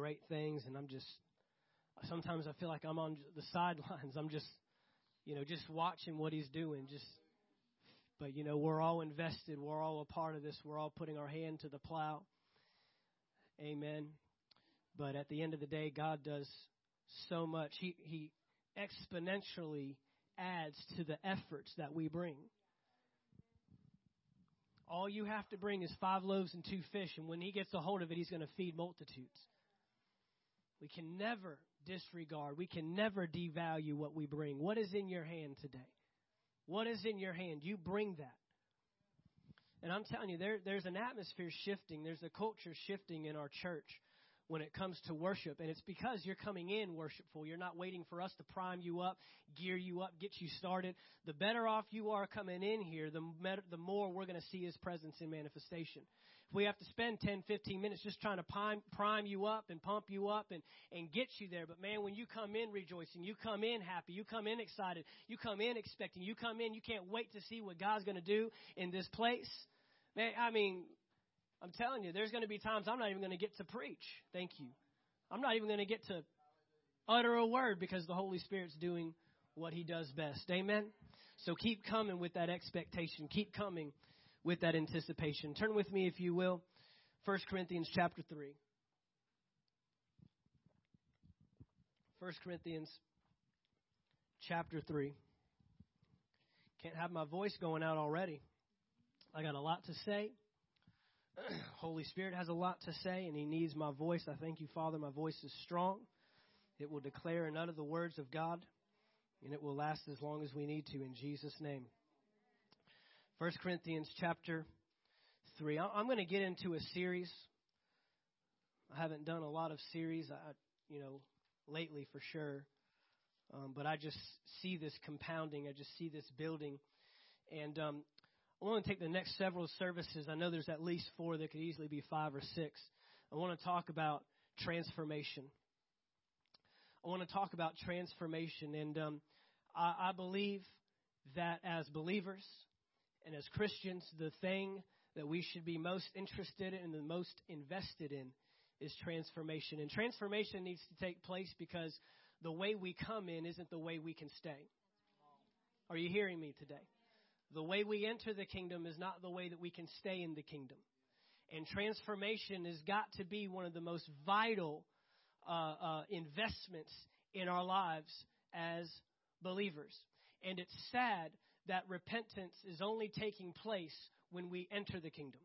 great things, and I'm just sometimes I feel like I'm on the sidelines. I'm just, you know, just watching what he's doing. Just, but you know, we're all invested. We're all a part of this. We're all putting our hand to the plow. Amen. But at the end of the day, God does so much. He He exponentially adds to the efforts that we bring. All you have to bring is five loaves and two fish, and when he gets a hold of it, he's going to feed multitudes. We can never disregard, we can never devalue what we bring. What is in your hand today? What is in your hand? You bring that. And I'm telling you, there, there's an atmosphere shifting, there's a culture shifting in our church when it comes to worship. And it's because you're coming in worshipful. You're not waiting for us to prime you up, gear you up, get you started. The better off you are coming in here, the, the more we're going to see His presence in manifestation. We have to spend 10, 15 minutes just trying to prime, prime you up and pump you up and, and get you there. But man, when you come in rejoicing, you come in happy, you come in excited, you come in expecting, you come in, you can't wait to see what God's going to do in this place. Man, I mean, I'm telling you, there's going to be times I'm not even going to get to preach. Thank you. I'm not even going to get to utter a word because the Holy Spirit's doing what He does best. Amen? So keep coming with that expectation. Keep coming with that anticipation. Turn with me, if you will, 1 Corinthians chapter 3. 1 Corinthians chapter 3. Can't have my voice going out already. I got a lot to say. Holy Spirit has a lot to say, and He needs my voice. I thank you, Father. My voice is strong. It will declare and utter the words of God, and it will last as long as we need to in Jesus' name. 1 Corinthians chapter 3. I'm going to get into a series. I haven't done a lot of series, you know, lately for sure. Um, but I just see this compounding. I just see this building. And um, I want to take the next several services. I know there's at least four. There could easily be five or six. I want to talk about transformation. I want to talk about transformation. And um, I, I believe that as believers and as Christians, the thing that we should be most interested in and the most invested in is transformation. And transformation needs to take place because the way we come in isn't the way we can stay. Are you hearing me today? The way we enter the kingdom is not the way that we can stay in the kingdom. And transformation has got to be one of the most vital uh, uh, investments in our lives as believers. And it's sad that repentance is only taking place when we enter the kingdom.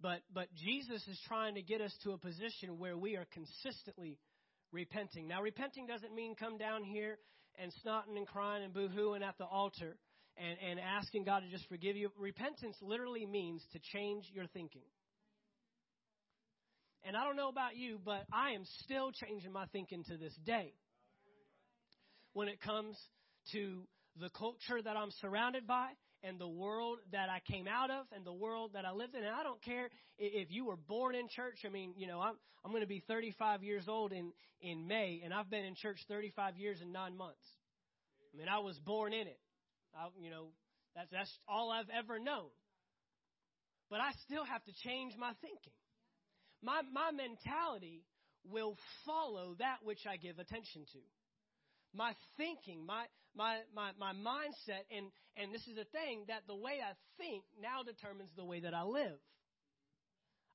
But, but Jesus is trying to get us to a position where we are consistently repenting. Now, repenting doesn't mean come down here and snotting and crying and boo-hooing at the altar and, and asking God to just forgive you. Repentance literally means to change your thinking. And I don't know about you, but I am still changing my thinking to this day. When it comes to the culture that I'm surrounded by and the world that I came out of and the world that I lived in. And I don't care if you were born in church. I mean, you know, I'm I'm going to be 35 years old in in May, and I've been in church 35 years and nine months. I mean, I was born in it. I, you know, that's, that's all I've ever known. But I still have to change my thinking. My, my mentality will follow that which I give attention to. My thinking, my, my, my, my mindset, and, and this is a thing that the way I think now determines the way that I live.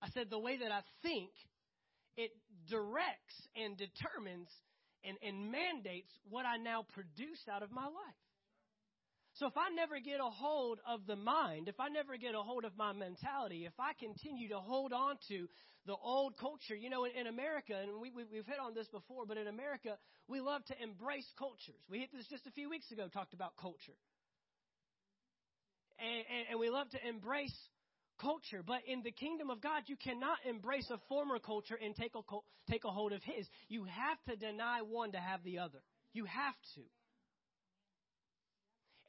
I said the way that I think, it directs and determines and, and mandates what I now produce out of my life. So if I never get a hold of the mind, if I never get a hold of my mentality, if I continue to hold on to the old culture, you know, in, in America, and we, we, we've hit on this before, but in America, we love to embrace cultures. We hit this just a few weeks ago, talked about culture. And, and, and we love to embrace culture. But in the kingdom of God, you cannot embrace a former culture and take a, take a hold of His. You have to deny one to have the other. You have to.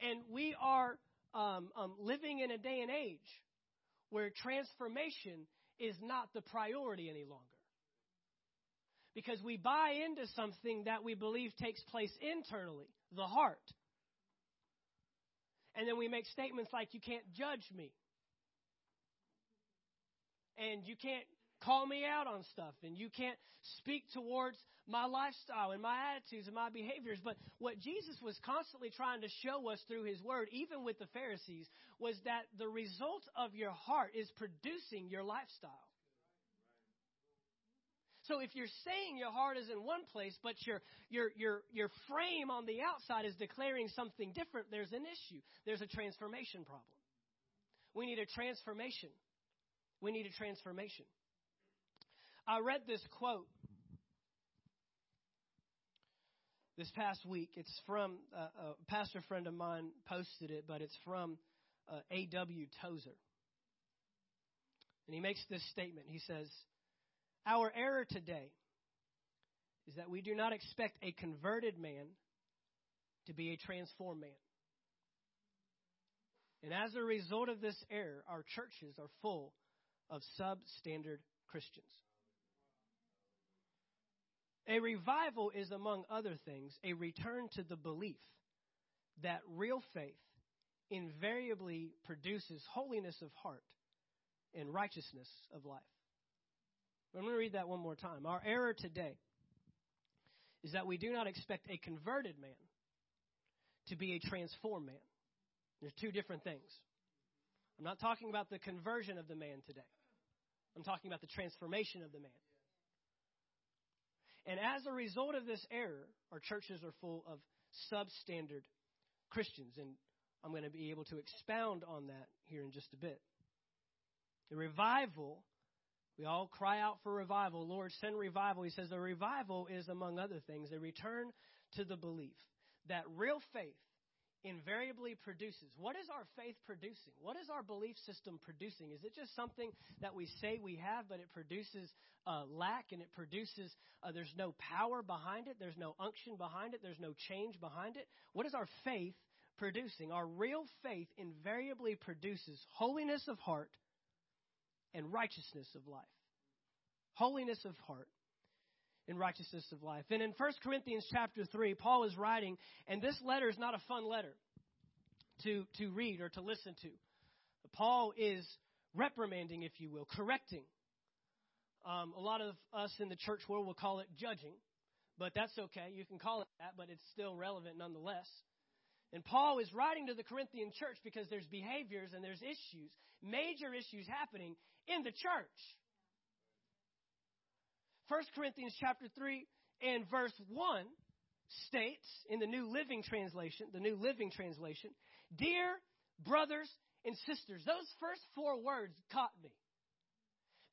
And we are um, um, living in a day and age where transformation is not the priority any longer. Because we buy into something that we believe takes place internally, the heart. And then we make statements like, you can't judge me. And you can't call me out on stuff and you can't speak towards my lifestyle and my attitudes and my behaviors. But what Jesus was constantly trying to show us through his word, even with the Pharisees, was that the result of your heart is producing your lifestyle. So if you're saying your heart is in one place, but your, your, your, your frame on the outside is declaring something different, there's an issue. There's a transformation problem. We need a transformation. We need a transformation. I read this quote this past week. It's from uh, a pastor friend of mine posted it, but it's from uh, A.W. Tozer. And he makes this statement. He says, Our error today is that we do not expect a converted man to be a transformed man. And as a result of this error, our churches are full of substandard Christians. A revival is, among other things, a return to the belief that real faith invariably produces holiness of heart and righteousness of life. I'm going to read that one more time. Our error today is that we do not expect a converted man to be a transformed man. There's two different things. I'm not talking about the conversion of the man today. I'm talking about the transformation of the man. And as a result of this error, our churches are full of substandard Christians. And I'm going to be able to expound on that here in just a bit. The revival, we all cry out for revival. Lord, send revival. He says the revival is, among other things, a return to the belief that real faith invariably produces. What is our faith producing? What is our belief system producing? Is it just something that we say we have, but it produces uh, lack and it produces, uh, there's no power behind it, there's no unction behind it, there's no change behind it? What is our faith producing? Our real faith invariably produces holiness of heart and righteousness of life. Holiness of heart in righteousness of life. And in 1 Corinthians chapter 3, Paul is writing, and this letter is not a fun letter to, to read or to listen to. Paul is reprimanding, if you will, correcting. Um, a lot of us in the church world will call it judging, but that's okay. You can call it that, but it's still relevant nonetheless. And Paul is writing to the Corinthian church because there's behaviors and there's issues, major issues happening in the church. 1 Corinthians chapter 3 and verse 1 states in the New Living Translation, the New Living Translation, Dear brothers and sisters, those first four words caught me.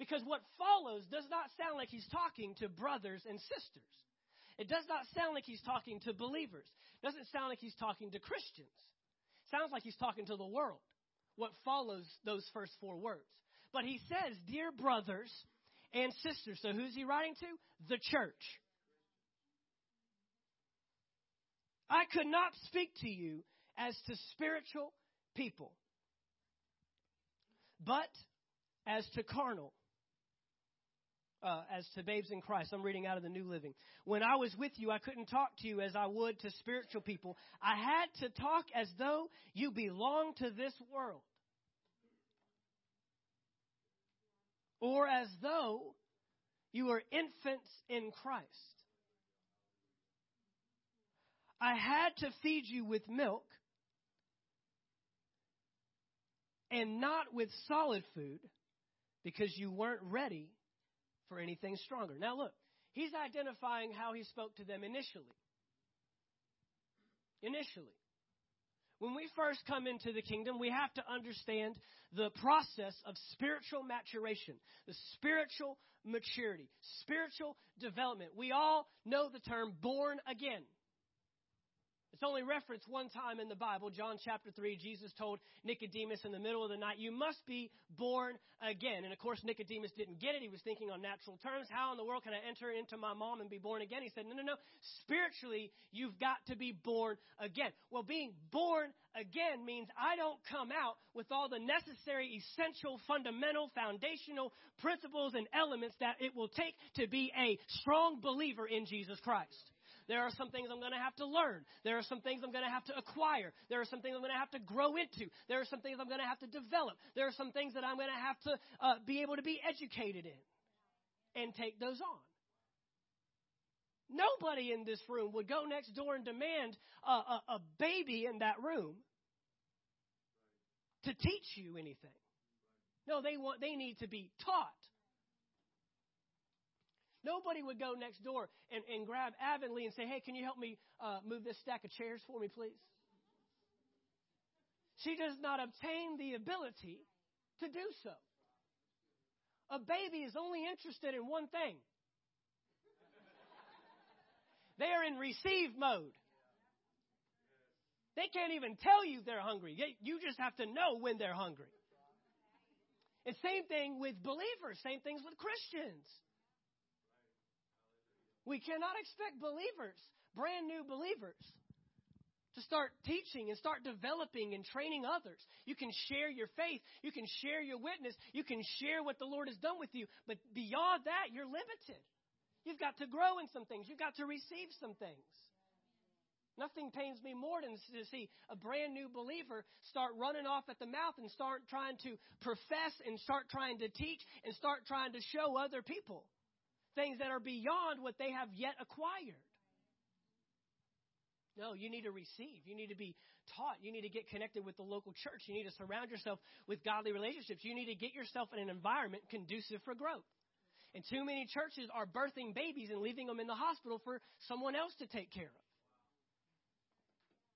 Because what follows does not sound like he's talking to brothers and sisters. It does not sound like he's talking to believers. It doesn't sound like he's talking to Christians. It sounds like he's talking to the world. What follows those first four words. But he says, Dear brothers and sisters. So who's he writing to? The church. I could not speak to you as to spiritual people, but as to carnal. Uh, as to babes in Christ. I'm reading out of the New Living. When I was with you, I couldn't talk to you as I would to spiritual people. I had to talk as though you belonged to this world. Or as though you were infants in Christ. I had to feed you with milk and not with solid food because you weren't ready for anything stronger. Now, look, he's identifying how he spoke to them initially. Initially. When we first come into the kingdom, we have to understand the process of spiritual maturation, the spiritual maturity, spiritual development. We all know the term born again. It's only referenced one time in the Bible, John chapter 3. Jesus told Nicodemus in the middle of the night, You must be born again. And of course, Nicodemus didn't get it. He was thinking on natural terms. How in the world can I enter into my mom and be born again? He said, No, no, no. Spiritually, you've got to be born again. Well, being born again means I don't come out with all the necessary, essential, fundamental, foundational principles and elements that it will take to be a strong believer in Jesus Christ. There are some things I'm going to have to learn. There are some things I'm going to have to acquire. There are some things I'm going to have to grow into. There are some things I'm going to have to develop. There are some things that I'm going to have to uh, be able to be educated in. and take those on. Nobody in this room would go next door and demand a, a, a baby in that room to teach you anything. No, they want they need to be taught. Nobody would go next door and, and grab Avonlea and say, "Hey, can you help me uh, move this stack of chairs for me, please?" She does not obtain the ability to do so. A baby is only interested in one thing they are in receive mode. They can't even tell you they're hungry. You just have to know when they're hungry. And same thing with believers, same things with Christians. We cannot expect believers, brand new believers, to start teaching and start developing and training others. You can share your faith, you can share your witness, you can share what the Lord has done with you, but beyond that, you're limited. You've got to grow in some things. You've got to receive some things. Nothing pains me more than to see a brand new believer start running off at the mouth and start trying to profess and start trying to teach and start trying to show other people things that are beyond what they have yet acquired. No, you need to receive. You need to be taught. You need to get connected with the local church. You need to surround yourself with godly relationships. You need to get yourself in an environment conducive for growth. And too many churches are birthing babies and leaving them in the hospital for someone else to take care of.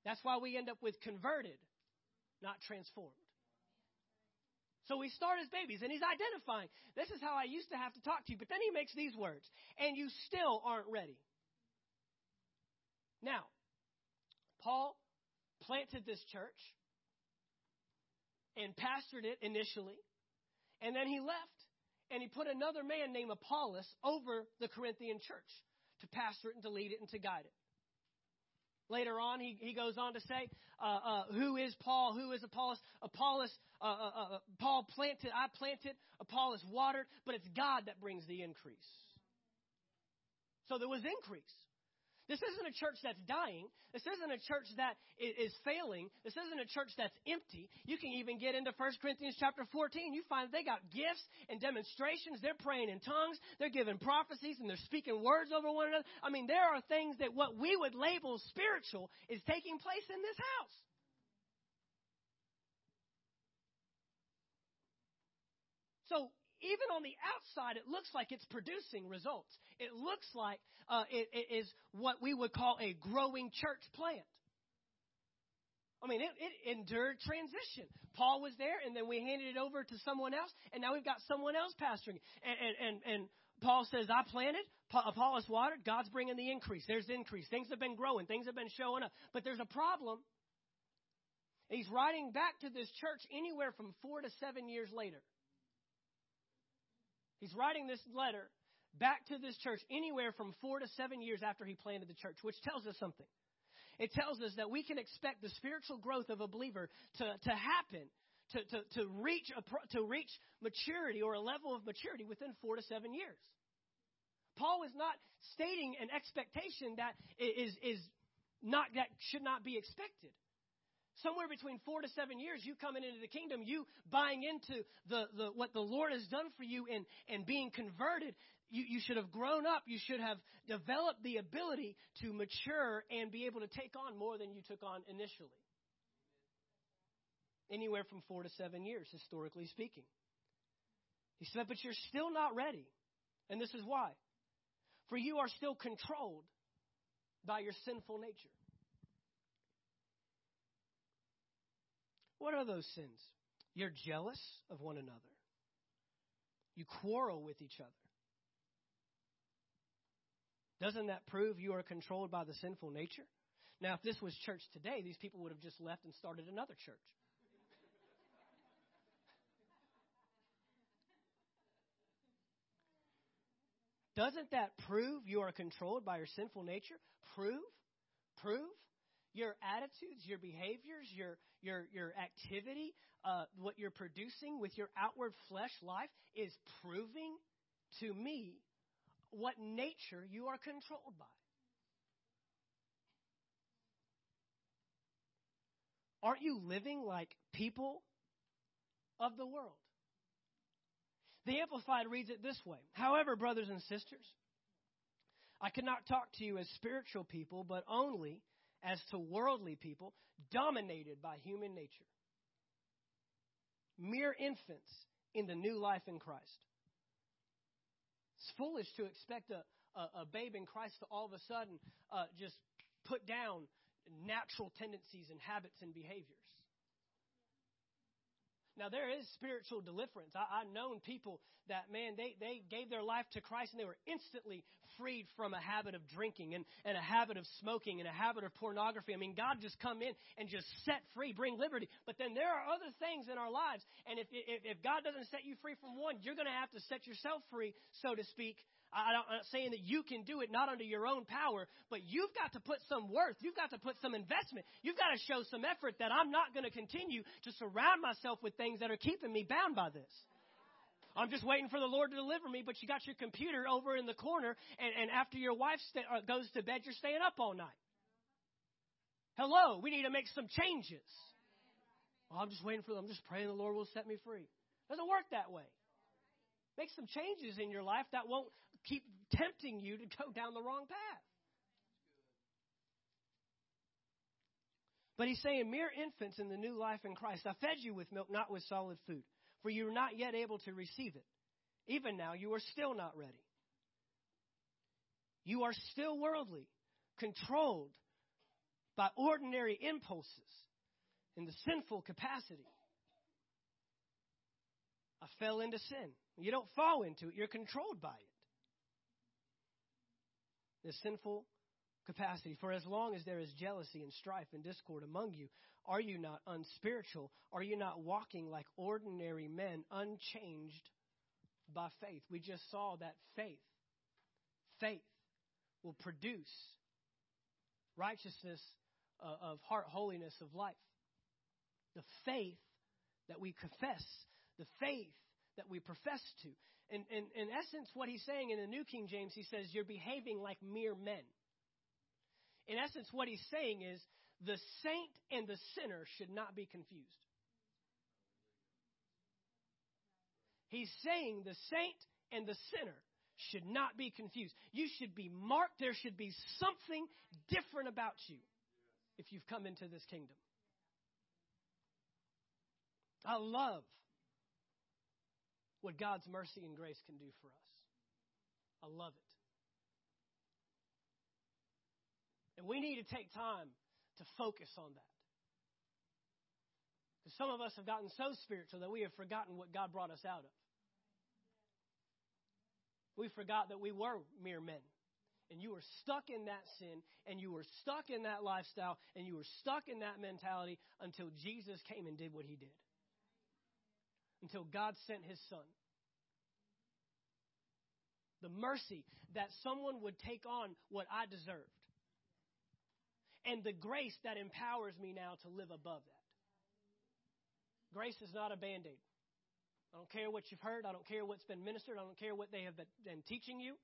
That's why we end up with converted, not transformed. So we start as babies, and he's identifying this is how I used to have to talk to you. But then he makes these words, and you still aren't ready. Now, Paul planted this church and pastored it initially, and then he left and he put another man named Apollos over the Corinthian church to pastor it and to lead it and to guide it. Later on, he, he goes on to say, uh, uh, Who is Paul? Who is Apollos? Apollos, uh, uh, uh, Paul planted, I planted, Apollos watered, but it's God that brings the increase. So there was increase. This isn't a church that's dying. This isn't a church that is failing. This isn't a church that's empty. You can even get into 1 Corinthians chapter 14. You find they got gifts and demonstrations. They're praying in tongues. They're giving prophecies and they're speaking words over one another. I mean, there are things that what we would label spiritual is taking place in this house. So even on the outside, it looks like it's producing results. It looks like uh, it, it is what we would call a growing church plant. I mean, it, it endured transition. Paul was there, and then we handed it over to someone else, and now we've got someone else pastoring. And, and, and, and Paul says, I planted, Apollos watered, God's bringing the increase. There's increase. Things have been growing, things have been showing up. But there's a problem. He's writing back to this church anywhere from four to seven years later. He's writing this letter back to this church anywhere from four to seven years after he planted the church, which tells us something. It tells us that we can expect the spiritual growth of a believer to, to happen, to, to, to, reach a, to reach maturity or a level of maturity within four to seven years. Paul is not stating an expectation that is, is not, that should not be expected somewhere between four to seven years, you coming into the kingdom, you buying into the, the what the Lord has done for you and, and being converted, you, you should have grown up. You should have developed the ability to mature and be able to take on more than you took on initially. Anywhere from four to seven years, historically speaking. He said, but you're still not ready. And this is why. For you are still controlled by your sinful nature. What are those sins? You're jealous of one another. You quarrel with each other. Doesn't that prove you are controlled by the sinful nature? Now, if this was church today, these people would have just left and started another church. Doesn't that prove you are controlled by your sinful nature? Prove? Prove your attitudes, your behaviors, your your your activity, uh, what you're producing with your outward flesh life is proving to me what nature you are controlled by. Aren't you living like people of the world? The Amplified reads it this way However, brothers and sisters, I cannot talk to you as spiritual people, but only as to worldly people dominated by human nature. Mere infants in the new life in Christ. It's foolish to expect a, a, a babe in Christ to all of a sudden uh, just put down natural tendencies and habits and behaviors. Now there is spiritual deliverance. I, I've known people that man they, they gave their life to Christ and they were instantly freed from a habit of drinking and, and a habit of smoking and a habit of pornography. I mean, God just come in and just set free, bring liberty. But then there are other things in our lives, and if if, if God doesn't set you free from one, you're going to have to set yourself free, so to speak, I am not saying that you can do it not under your own power, but you've got to put some worth. You've got to put some investment. You've got to show some effort that I'm not going to continue to surround myself with things that are keeping me bound by this. I'm just waiting for the Lord to deliver me, but you got your computer over in the corner, and, and after your wife uh, goes to bed, you're staying up all night. Hello, we need to make some changes. Well, I'm just waiting for them. I'm just praying the Lord will set me free. Doesn't work that way. Make some changes in your life that won't keep tempting you to go down the wrong path. But he's saying, mere infants in the new life in Christ. I fed you with milk, not with solid food, for you are not yet able to receive it. Even now, you are still not ready. You are still worldly, controlled by ordinary impulses in the sinful capacity. I fell into sin. You don't fall into it, you're controlled by it the sinful capacity. For as long as there is jealousy and strife and discord among you, are you not unspiritual? Are you not walking like ordinary men, unchanged by faith? We just saw that faith, faith will produce righteousness uh, of heart, holiness of life. The faith that we confess, the faith that we profess to. In, in, in essence, what he's saying in the New King James, he says, You're behaving like mere men. In essence, what he's saying is, the saint and the sinner should not be confused. He's saying the saint and the sinner should not be confused. You should be marked. There should be something different about you if you've come into this kingdom. I love what God's mercy and grace can do for us. I love it. And we need to take time to focus on that. Because some of us have gotten so spiritual that we have forgotten what God brought us out of. We forgot that we were mere men. And you were stuck in that sin, and you were stuck in that lifestyle, and you were stuck in that mentality until Jesus came and did what he did until God sent his son. The mercy that someone would take on what I deserved. And the grace that empowers me now to live above that. Grace is not a band aid. I don't care what you've heard. I don't care what's been ministered. I don't care what they have been teaching you.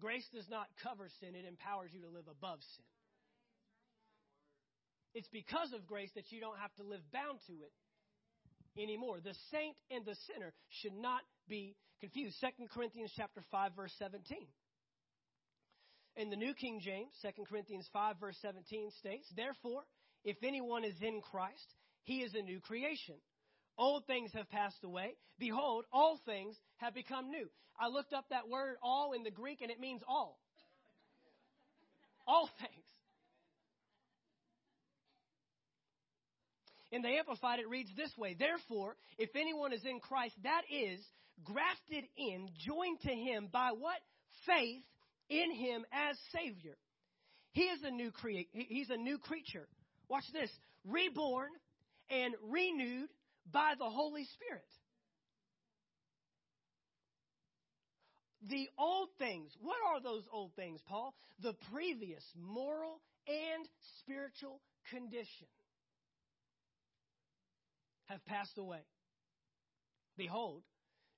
Grace does not cover sin, it empowers you to live above sin. It's because of grace that you don't have to live bound to it anymore. The saint and the sinner should not be confused. 2 Corinthians chapter 5 verse 17. In the New King James, 2 Corinthians 5 verse 17 states, Therefore, if anyone is in Christ, he is a new creation. Old things have passed away. Behold, all things have become new. I looked up that word all in the Greek and it means all. all things. In the Amplified, it reads this way Therefore, if anyone is in Christ, that is grafted in, joined to him by what? Faith in him as Savior. He is a new create. He's a new creature. Watch this. Reborn and renewed by the Holy Spirit. The old things. What are those old things, Paul? The previous moral and spiritual condition have passed away. Behold,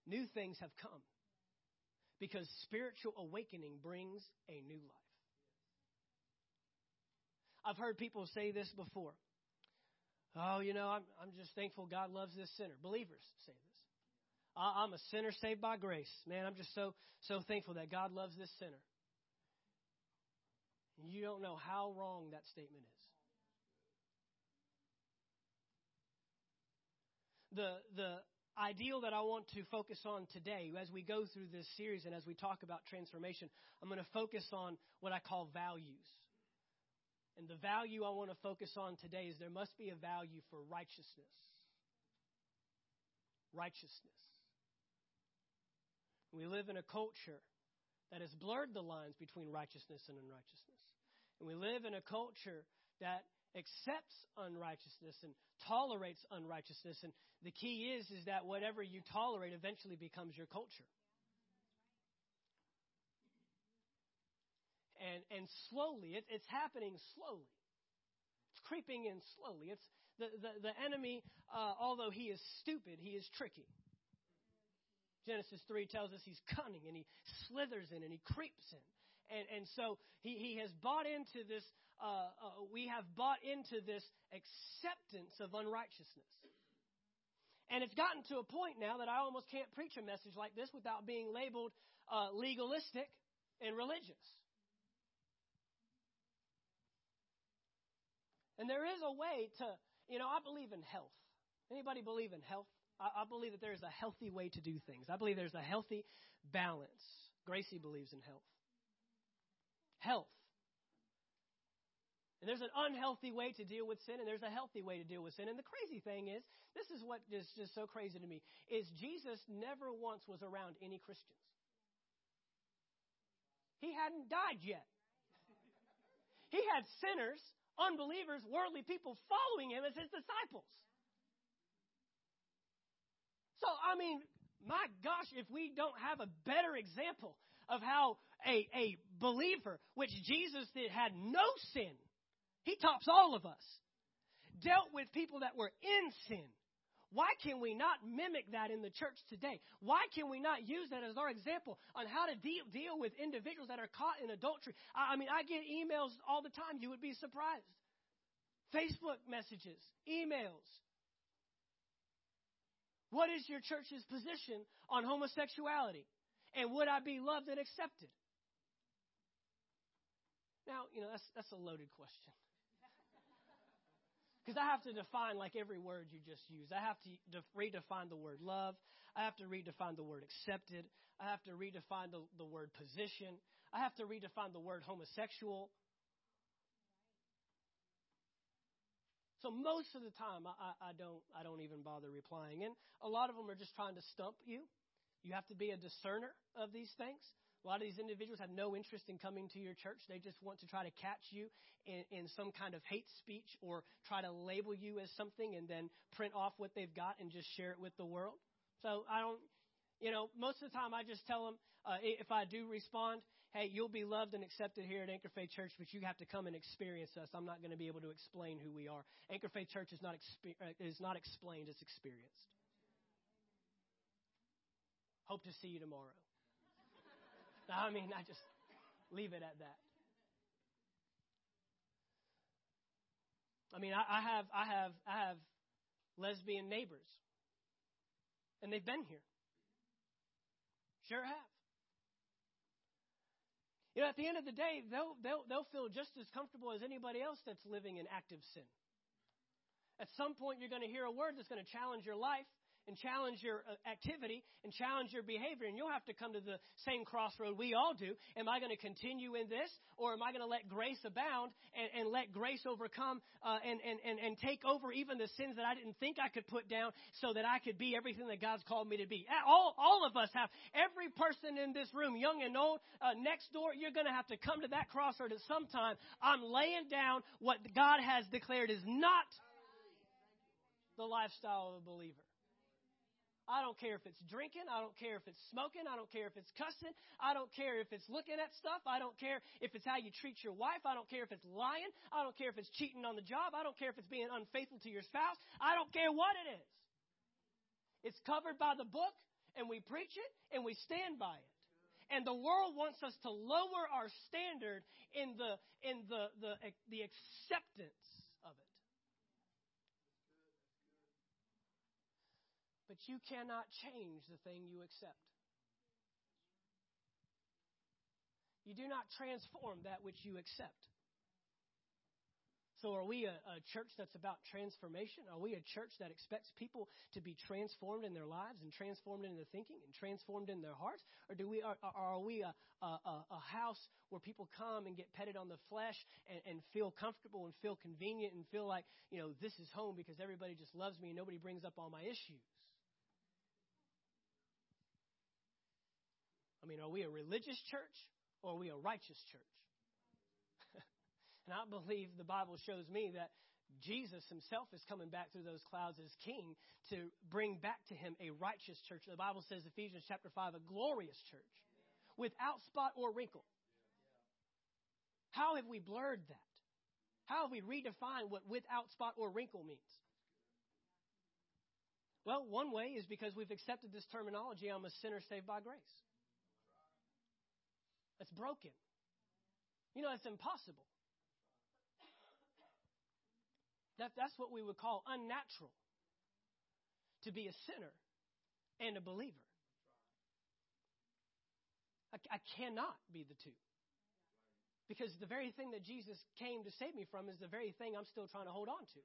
new things have come because spiritual awakening brings a new life. I've heard people say this before. Oh, you know, I'm, I'm just thankful God loves this sinner. Believers say this. I'm a sinner saved by grace. Man, I'm just so so thankful that God loves this sinner. You don't know how wrong that statement is. The the ideal that I want to focus on today as we go through this series and as we talk about transformation, I'm going to focus on what I call values. And the value I want to focus on today is there must be a value for righteousness. Righteousness. We live in a culture that has blurred the lines between righteousness and unrighteousness. And we live in a culture that accepts unrighteousness and tolerates unrighteousness. And the key is, is that whatever you tolerate eventually becomes your culture. And, and slowly, it, it's happening slowly. It's creeping in slowly. It's the, the, the enemy, uh, although he is stupid, he is tricky. Genesis 3 tells us he's cunning and he slithers in and he creeps in. And, and so he, he has bought into this, uh, uh, we have bought into this acceptance of unrighteousness. And it's gotten to a point now that I almost can't preach a message like this without being labeled uh, legalistic and religious. And there is a way to, you know, I believe in health. Anybody believe in health? I, I believe that there's a healthy way to do things. I believe there's a healthy balance. Gracie believes in health health. And there's an unhealthy way to deal with sin, and there's a healthy way to deal with sin. And the crazy thing is, this is what is just so crazy to me, is Jesus never once was around any Christians. He hadn't died yet. He had sinners, unbelievers, worldly people following him as his disciples. So, I mean, my gosh, if we don't have a better example of how a, a believer, which Jesus did, had no sin, he tops all of us, dealt with people that were in sin. Why can we not mimic that in the church today? Why can we not use that as our example on how to deal, deal with individuals that are caught in adultery? I, I mean, I get emails all the time. You would be surprised. Facebook messages, emails. What is your church's position on homosexuality? And would I be loved and accepted? Now, you know, that's, that's a loaded question. Because I have to define like every word you just used. I have to de- redefine the word love. I have to redefine the word accepted. I have to redefine the, the word position. I have to redefine the word homosexual. So most of the time, I, I don't I don't even bother replying, and a lot of them are just trying to stump you. You have to be a discerner of these things. A lot of these individuals have no interest in coming to your church. They just want to try to catch you in, in some kind of hate speech or try to label you as something and then print off what they've got and just share it with the world. So I don't, you know, most of the time I just tell them uh, if I do respond, hey, you'll be loved and accepted here at Anchor Faith Church, but you have to come and experience us. I'm not going to be able to explain who we are. Anchor Faith Church is not, exper- uh, is not explained, it's experienced. Hope to see you tomorrow. I mean, I just leave it at that. I mean, I, I have, I have, I have lesbian neighbors, and they've been here. Sure have. You know, at the end of the day, they'll, they'll, they'll feel just as comfortable as anybody else that's living in active sin. At some point, you're going to hear a word that's going to challenge your life, and challenge your uh, activity and challenge your behavior. And you'll have to come to the same crossroad we all do. Am I going to continue in this or am I going to let grace abound and, and let grace overcome uh, and, and, and, and take over even the sins that I didn't think I could put down so that I could be everything that God's called me to be? All, all of us have, every person in this room, young and old, uh, next door, you're going to have to come to that crossroad at some time. I'm laying down what God has declared is not the lifestyle of a believer. I don't care if it's drinking. I don't care if it's smoking. I don't care if it's cussing. I don't care if it's looking at stuff. I don't care if it's how you treat your wife. I don't care if it's lying. I don't care if it's cheating on the job. I don't care if it's being unfaithful to your spouse. I don't care what it is. It's covered by the book, and we preach it, and we stand by it. And the world wants us to lower our standard in the in the the, the acceptance You cannot change the thing you accept. You do not transform that which you accept. So, are we a, a, church that's about transformation? Are we a church that expects people to be transformed in their lives and transformed in their thinking and transformed in their hearts? Or do we are, are we a, a, a house where people come and get petted on the flesh and, and feel comfortable and feel convenient and feel like you know this is home because everybody just loves me and nobody brings up all my issues? Mean, are we a religious church or are we a righteous church? And I believe the Bible shows me that Jesus himself is coming back through those clouds as king to bring back to him a righteous church. The Bible says, Ephesians chapter 5, a glorious church without spot or wrinkle. How have we blurred that? How have we redefined what without spot or wrinkle means? Well, one way is because we've accepted this terminology I'm a sinner saved by grace. That's broken. You know, that's impossible. That, that's what we would call unnatural to be a sinner and a believer. I, I cannot be the two. Because the very thing that Jesus came to save me from is the very thing I'm still trying to hold on to.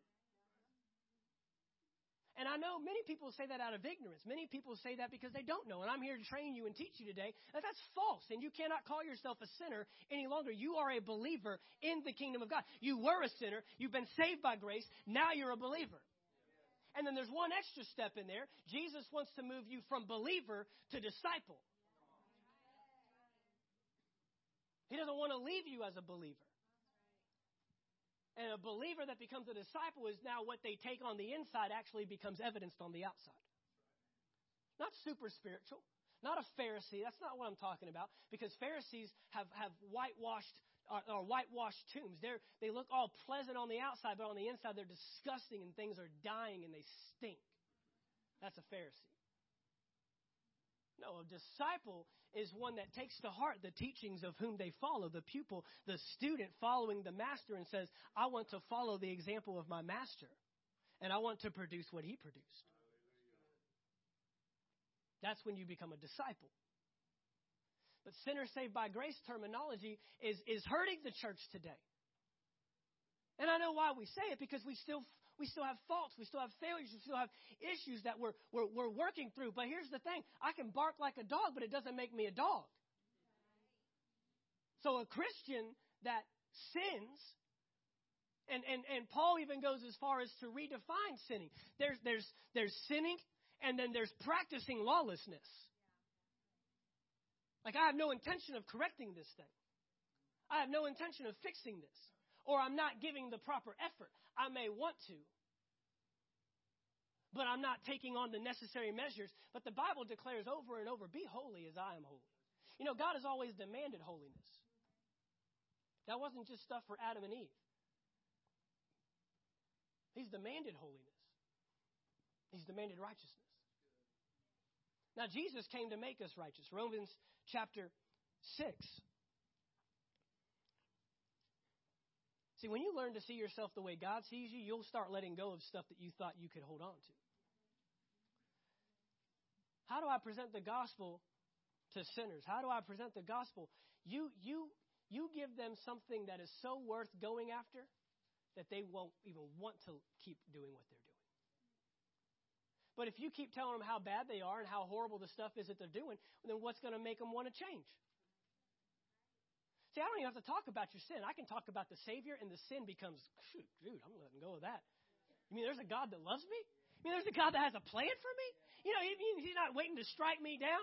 And I know many people say that out of ignorance. Many people say that because they don't know. And I'm here to train you and teach you today that that's false. And you cannot call yourself a sinner any longer. You are a believer in the kingdom of God. You were a sinner. You've been saved by grace. Now you're a believer. And then there's one extra step in there. Jesus wants to move you from believer to disciple. He doesn't want to leave you as a believer. And a believer that becomes a disciple is now what they take on the inside actually becomes evidenced on the outside. Not super spiritual, not a Pharisee. That's not what I'm talking about. Because Pharisees have, have whitewashed or, whitewashed tombs. They're, they look all pleasant on the outside, but on the inside they're disgusting and things are dying and they stink. That's a Pharisee. No, a disciple is one that takes to heart the teachings of whom they follow, the pupil, the student following the master, and says, I want to follow the example of my master, and I want to produce what he produced. That's when you become a disciple. But sinner saved by grace terminology is, is hurting the church today. And I know why we say it because we still we still have faults. We still have failures. We still have issues that we're, we're, we're working through. But here's the thing I can bark like a dog, but it doesn't make me a dog. So a Christian that sins, and, and, and Paul even goes as far as to redefine sinning. There's, there's, there's sinning, and then there's practicing lawlessness. Like, I have no intention of correcting this thing. I have no intention of fixing this or I'm not giving the proper effort. I may want to, but I'm not taking on the necessary measures. But the Bible declares over and over, Be holy as I am holy. You know, God has always demanded holiness. That wasn't just stuff for Adam and Eve. He's demanded holiness. He's demanded righteousness. Now, Jesus came to make us righteous. Romans chapter 6. See, when you learn to see yourself the way God sees you, you'll start letting go of stuff that you thought you could hold on to. How do I present the gospel to sinners? How do I present the gospel? You, you, you give them something that is so worth going after that they won't even want to keep doing what they're doing. But if you keep telling them how bad they are and how horrible the stuff is that they're doing, then what's going to make them want to change? See, I don't even have to talk about your sin. I can talk about the Savior, and the sin becomes, shoot, dude, I'm letting go of that. You mean there's a God that loves me? You mean there's a God that has a plan for me? You know, he's not waiting to strike me down.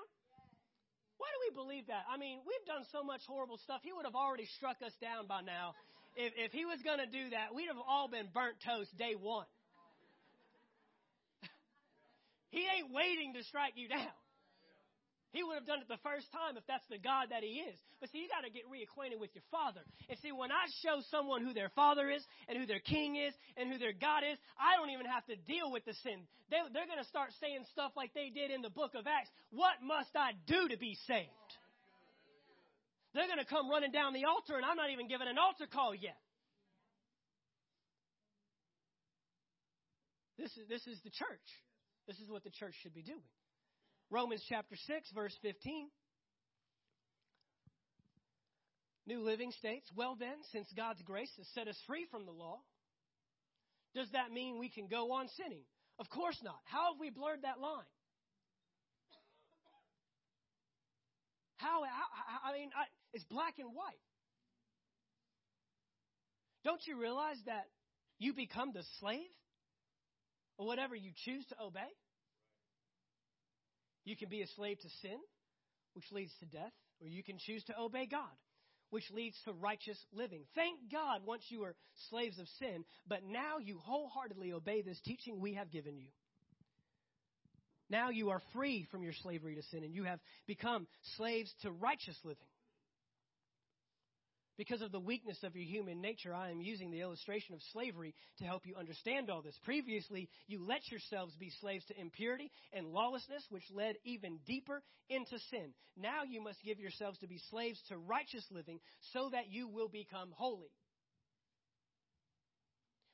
Why do we believe that? I mean, we've done so much horrible stuff. He would have already struck us down by now. If, if he was going to do that, we'd have all been burnt toast day one. he ain't waiting to strike you down. He would have done it the first time if that's the God that He is. But see, you got to get reacquainted with your Father. And see, when I show someone who their Father is, and who their King is, and who their God is, I don't even have to deal with the sin. They, they're going to start saying stuff like they did in the book of Acts What must I do to be saved? They're going to come running down the altar, and I'm not even giving an altar call yet. This is, this is the church. This is what the church should be doing. Romans chapter 6, verse 15. New Living states, Well then, since God's grace has set us free from the law, does that mean we can go on sinning? Of course not. How have we blurred that line? How, I mean, I, it's black and white. Don't you realize that you become the slave of whatever you choose to obey? You can be a slave to sin, which leads to death, or you can choose to obey God, which leads to righteous living. Thank God once you were slaves of sin, but now you wholeheartedly obey this teaching we have given you. Now you are free from your slavery to sin and you have become slaves to righteous living. Because of the weakness of your human nature, I am using the illustration of slavery to help you understand all this. Previously, you let yourselves be slaves to impurity and lawlessness, which led even deeper into sin. Now you must give yourselves to be slaves to righteous living so that you will become holy.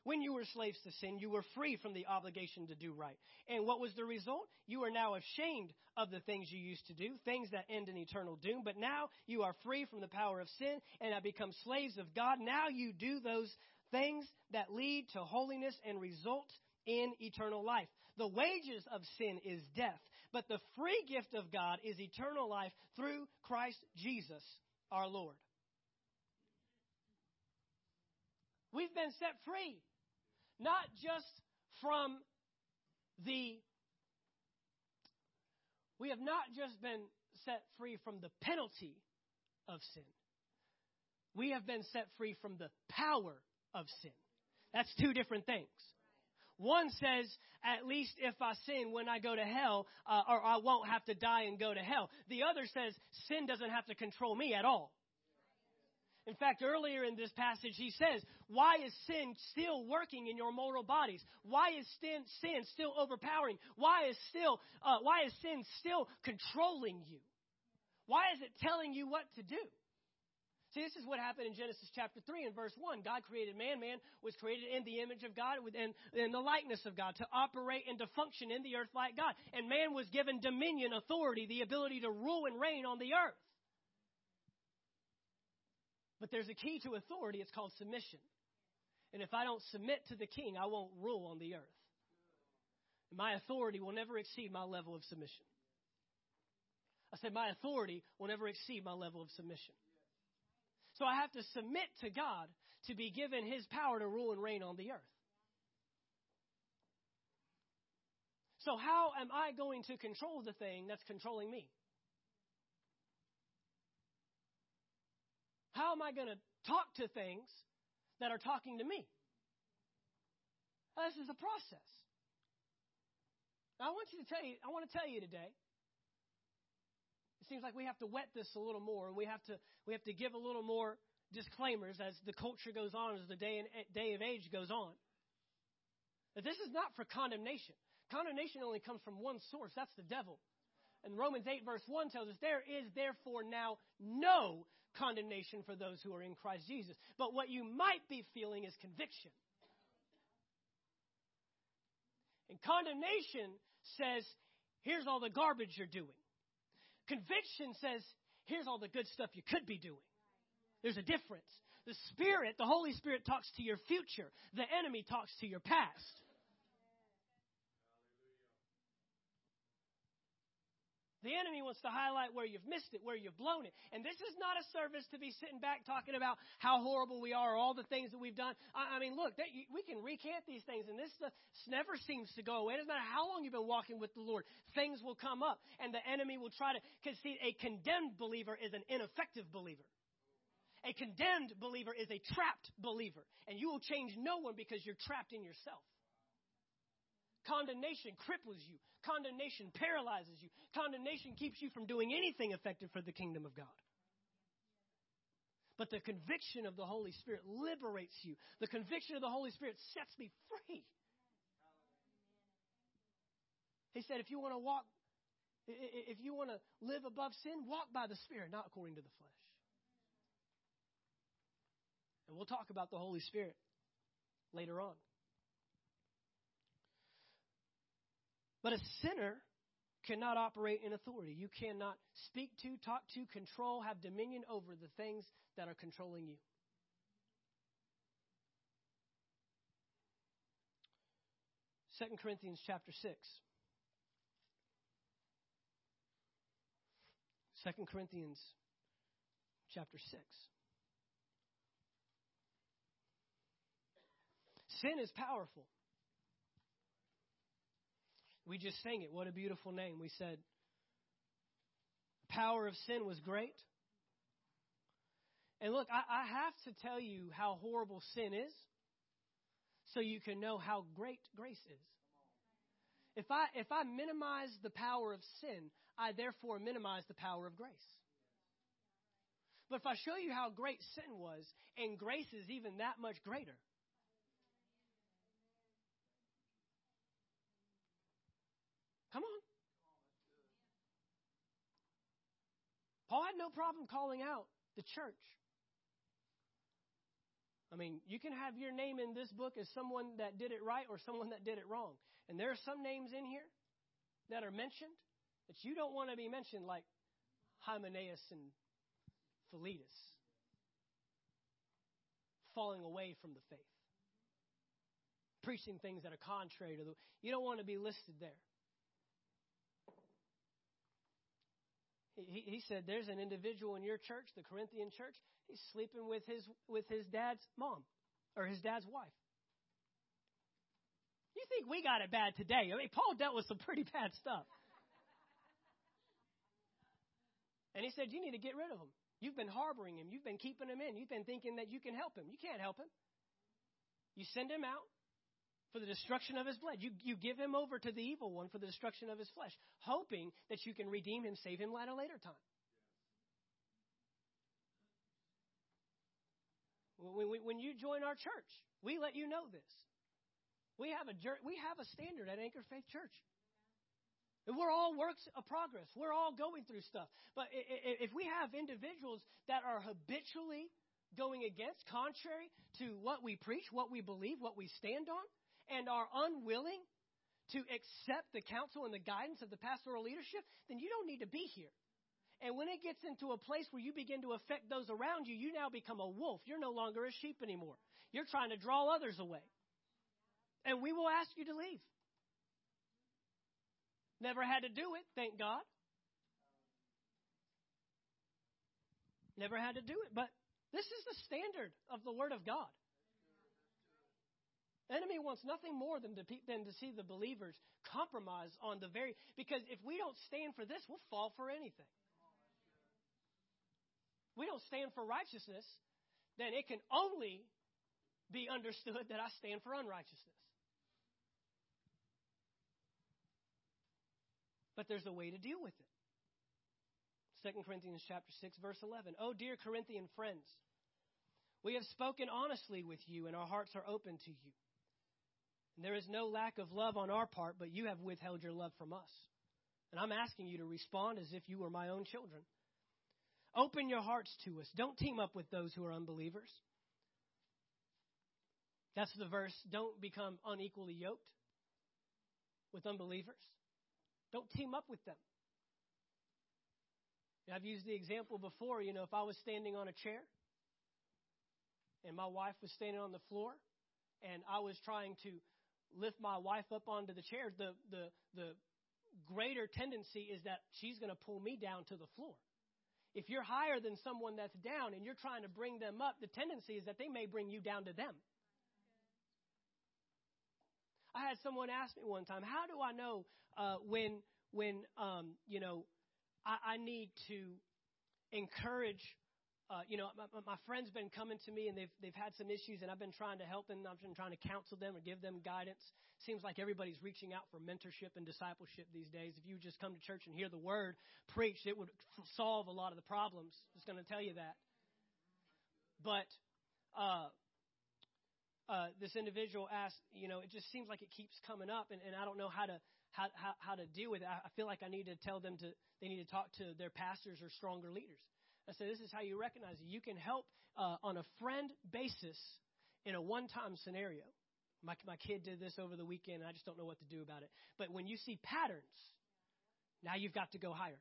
When you were slaves to sin, you were free from the obligation to do right. And what was the result? You are now ashamed of the things you used to do, things that end in eternal doom. But now you are free from the power of sin and have become slaves of God. Now you do those things that lead to holiness and result in eternal life. The wages of sin is death, but the free gift of God is eternal life through Christ Jesus our Lord. We've been set free not just from the, we have not just been set free from the penalty of sin. We have been set free from the power of sin. That's two different things. One says, at least if I sin when I go to hell, uh, or I won't have to die and go to hell. The other says, sin doesn't have to control me at all. In fact, earlier in this passage, he says, Why is sin still working in your mortal bodies? Why is sin, sin still overpowering? Why is, still, uh, why is sin still controlling you? Why is it telling you what to do? See, this is what happened in Genesis chapter 3 and verse 1. God created man. Man was created in the image of God and in the likeness of God to operate and to function in the earth like God. And man was given dominion, authority, the ability to rule and reign on the earth. But there's a key to authority, it's called submission. And if I don't submit to the king, I won't rule on the earth. my authority will never exceed my level of submission. I said, my authority will never exceed my level of submission. So I have to submit to God to be given his power to rule and reign on the earth. So, how am I going to control the thing that's controlling me? How am I going to talk to things that are talking to me? This is a process. Now, I want you to tell you, I want to tell you today. It seems like we have to wet this a little more, and we have to we have to give a little more disclaimers as the culture goes on, as the day and eh, day of age goes on. That this is not for condemnation. Condemnation only comes from one source. That's the devil. And Romans 8 verse 1 tells us there is therefore now no condemnation for those who are in Christ Jesus. But what you might be feeling is conviction. And condemnation says, here's all the garbage you're doing. Conviction says, here's all the good stuff you could be doing. There's a difference. The Spirit, the Holy Spirit talks to your future. The enemy talks to your past. The enemy wants to highlight where you've missed it, where you've blown it. And this is not a service to be sitting back talking about how horrible we are all the things that we've done. I, I mean, look, that, we can recant these things, and this stuff never seems to go away. It doesn't matter how long you've been walking with the Lord, things will come up, and the enemy will try to. Because, see, a condemned believer is an ineffective believer. A condemned believer is a trapped believer, and you will change no one because you're trapped in yourself. Condemnation cripples you. Condemnation paralyzes you. Condemnation keeps you from doing anything effective for the kingdom of God. But the conviction of the Holy Spirit liberates you. The conviction of the Holy Spirit sets me free. He said, if you want to walk, if you want to live above sin, walk by the Spirit, not according to the flesh. And we'll talk about the Holy Spirit later on. But a sinner cannot operate in authority. You cannot speak to, talk to, control, have dominion over the things that are controlling you. Second Corinthians chapter 6. 2 Corinthians chapter 6. Sin is powerful. We just sang it. What a beautiful name. We said, power of sin was great. And look, I, I have to tell you how horrible sin is so you can know how great grace is. If I, if I minimize the power of sin, I therefore minimize the power of grace. But if I show you how great sin was, and grace is even that much greater, Come on. Paul had no problem calling out the church. I mean, you can have your name in this book as someone that did it right or someone that did it wrong. And there are some names in here that are mentioned that you don't want to be mentioned, like Hymenaeus and Philetus, falling away from the faith, preaching things that are contrary to the. You don't want to be listed there. He, he said, There's an individual in your church, the Corinthian church, he's sleeping with his, with his dad's mom or his dad's wife. You think we got it bad today? I mean, Paul dealt with some pretty bad stuff. And he said, You need to get rid of him. You've been harboring him. You've been keeping him in. You've been thinking that you can help him. You can't help him. You send him out for the destruction of his blood. You, you give him over to the evil one for the destruction of his flesh, hoping that you can redeem him, save him at a later time. When, when, when you join our church, we let you know this. We have a we have a standard at Anchor Faith Church. And we're all works of progress. We're all going through stuff. But if we have individuals that are habitually going against, contrary to what we preach, what we believe, what we stand on, and are unwilling to accept the counsel and the guidance of the pastoral leadership, then you don't need to be here. And when it gets into a place where you begin to affect those around you, you now become a wolf. You're no longer a sheep anymore. You're trying to draw others away. And we will ask you to leave. Never had to do it, thank God. Never had to do it, but this is the standard of the Word of God. The enemy wants nothing more than to, than to see the believers compromise on the very. Because if we don't stand for this, we'll fall for anything. We don't stand for righteousness, then it can only be understood that I stand for unrighteousness. But there's a way to deal with it. 2 Corinthians chapter 6 verse 11. Oh dear Corinthian friends, we have spoken honestly with you and our hearts are open to you. And there is no lack of love on our part, but you have withheld your love from us. And I'm asking you to respond as if you were my own children. Open your hearts to us. Don't team up with those who are unbelievers. That's the verse. Don't become unequally yoked with unbelievers. Don't team up with them. I've used the example before, you know, if I was standing on a chair and my wife was standing on the floor and I was trying to lift my wife up onto the chair, the, the, the greater tendency is that she's going to pull me down to the floor. If you're higher than someone that's down and you're trying to bring them up, the tendency is that they may bring you down to them. I had someone ask me one time, "How do I know uh, when when um, you know I, I need to encourage uh, you know, my, my friend's been coming to me and they've, they've had some issues and I've been trying to help them. I've been trying to counsel them or give them guidance. Seems like everybody's reaching out for mentorship and discipleship these days. If you just come to church and hear the word preached, it would solve a lot of the problems. Just going to tell you that. But, uh, uh, this individual asked, you know, it just seems like it keeps coming up and, and I don't know how to, how, how, how to deal with it. I feel like I need to tell them to, they need to talk to their pastors or stronger leaders. I said, this is how you recognize it. You can help uh, on a friend basis in a one time scenario. My, my kid did this over the weekend, and I just don't know what to do about it. But when you see patterns, now you've got to go higher.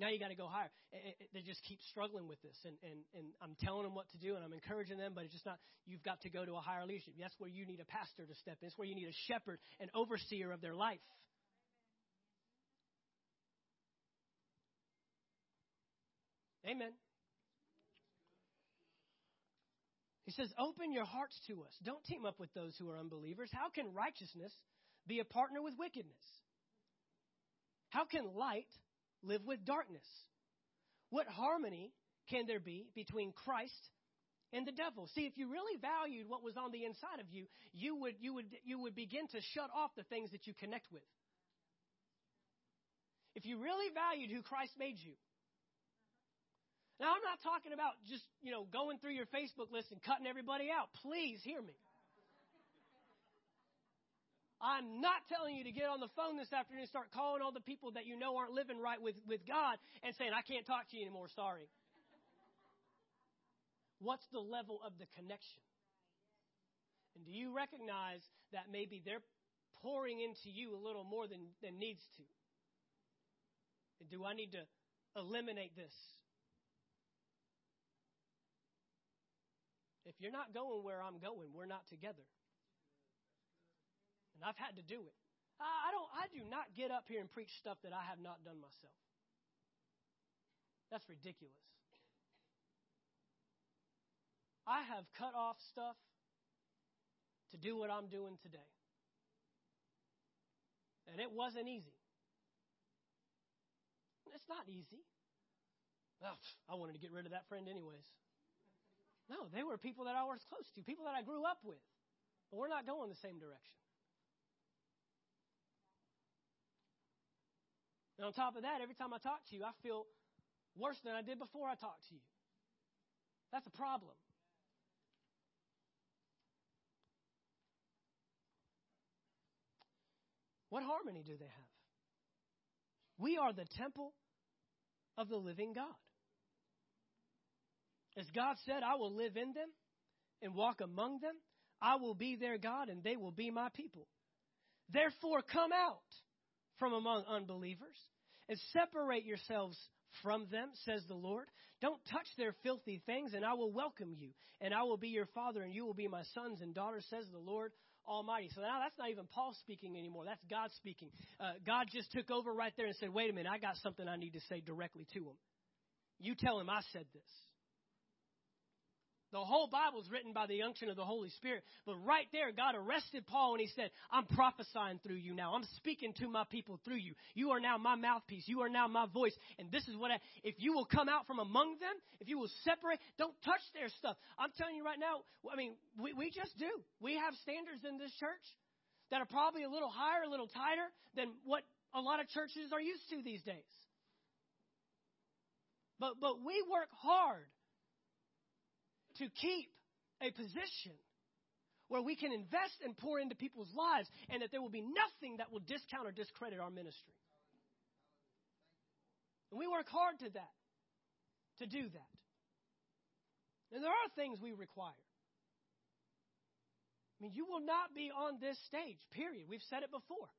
Now you got to go higher. It, it, they just keep struggling with this, and, and, and I'm telling them what to do, and I'm encouraging them, but it's just not, you've got to go to a higher leadership. That's where you need a pastor to step in. That's where you need a shepherd, an overseer of their life. Amen. He says, Open your hearts to us. Don't team up with those who are unbelievers. How can righteousness be a partner with wickedness? How can light live with darkness? What harmony can there be between Christ and the devil? See, if you really valued what was on the inside of you, you would, you would, you would begin to shut off the things that you connect with. If you really valued who Christ made you, now, I'm not talking about just, you know, going through your Facebook list and cutting everybody out. Please hear me. I'm not telling you to get on the phone this afternoon and start calling all the people that you know aren't living right with, with God and saying, I can't talk to you anymore, sorry. What's the level of the connection? And do you recognize that maybe they're pouring into you a little more than, than needs to? And do I need to eliminate this If you're not going where I'm going, we're not together. And I've had to do it. I don't I do not get up here and preach stuff that I have not done myself. That's ridiculous. I have cut off stuff to do what I'm doing today. And it wasn't easy. It's not easy. Oh, I wanted to get rid of that friend anyways. No, they were people that I was close to, people that I grew up with. But we're not going the same direction. And on top of that, every time I talk to you, I feel worse than I did before I talked to you. That's a problem. What harmony do they have? We are the temple of the living God. As God said, I will live in them and walk among them. I will be their God and they will be my people. Therefore, come out from among unbelievers and separate yourselves from them, says the Lord. Don't touch their filthy things, and I will welcome you, and I will be your father, and you will be my sons and daughters, says the Lord Almighty. So now that's not even Paul speaking anymore. That's God speaking. Uh, God just took over right there and said, Wait a minute, I got something I need to say directly to him. You tell him I said this. The whole Bible is written by the unction of the Holy Spirit. But right there, God arrested Paul and he said, I'm prophesying through you now. I'm speaking to my people through you. You are now my mouthpiece. You are now my voice. And this is what I, if you will come out from among them, if you will separate, don't touch their stuff. I'm telling you right now, I mean, we, we just do. We have standards in this church that are probably a little higher, a little tighter than what a lot of churches are used to these days. But, but we work hard to keep a position where we can invest and pour into people's lives and that there will be nothing that will discount or discredit our ministry. And we work hard to that, to do that. And there are things we require. I mean, you will not be on this stage, period. We've said it before.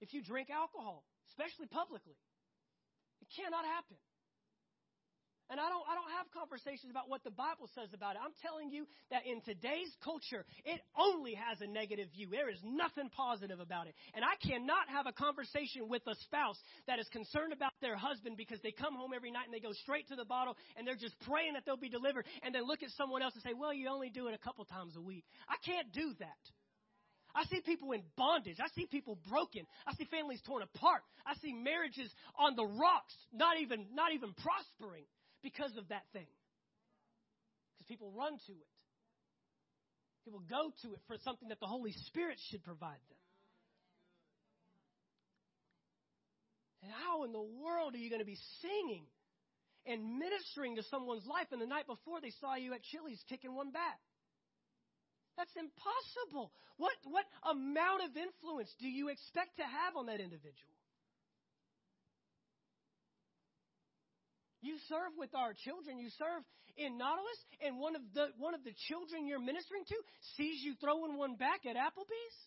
If you drink alcohol, especially publicly, it cannot happen. And I don't, I don't have conversations about what the Bible says about it. I'm telling you that in today's culture, it only has a negative view. There is nothing positive about it. And I cannot have a conversation with a spouse that is concerned about their husband because they come home every night and they go straight to the bottle and they're just praying that they'll be delivered and then look at someone else and say, well, you only do it a couple times a week. I can't do that. I see people in bondage. I see people broken. I see families torn apart. I see marriages on the rocks, not even, not even prospering because of that thing. Because people run to it. People go to it for something that the Holy Spirit should provide them. And how in the world are you going to be singing and ministering to someone's life and the night before they saw you at Chili's kicking one back? That's impossible. What, what amount of influence do you expect to have on that individual? You serve with our children. You serve in Nautilus, and one of the one of the children you're ministering to sees you throwing one back at Applebee's.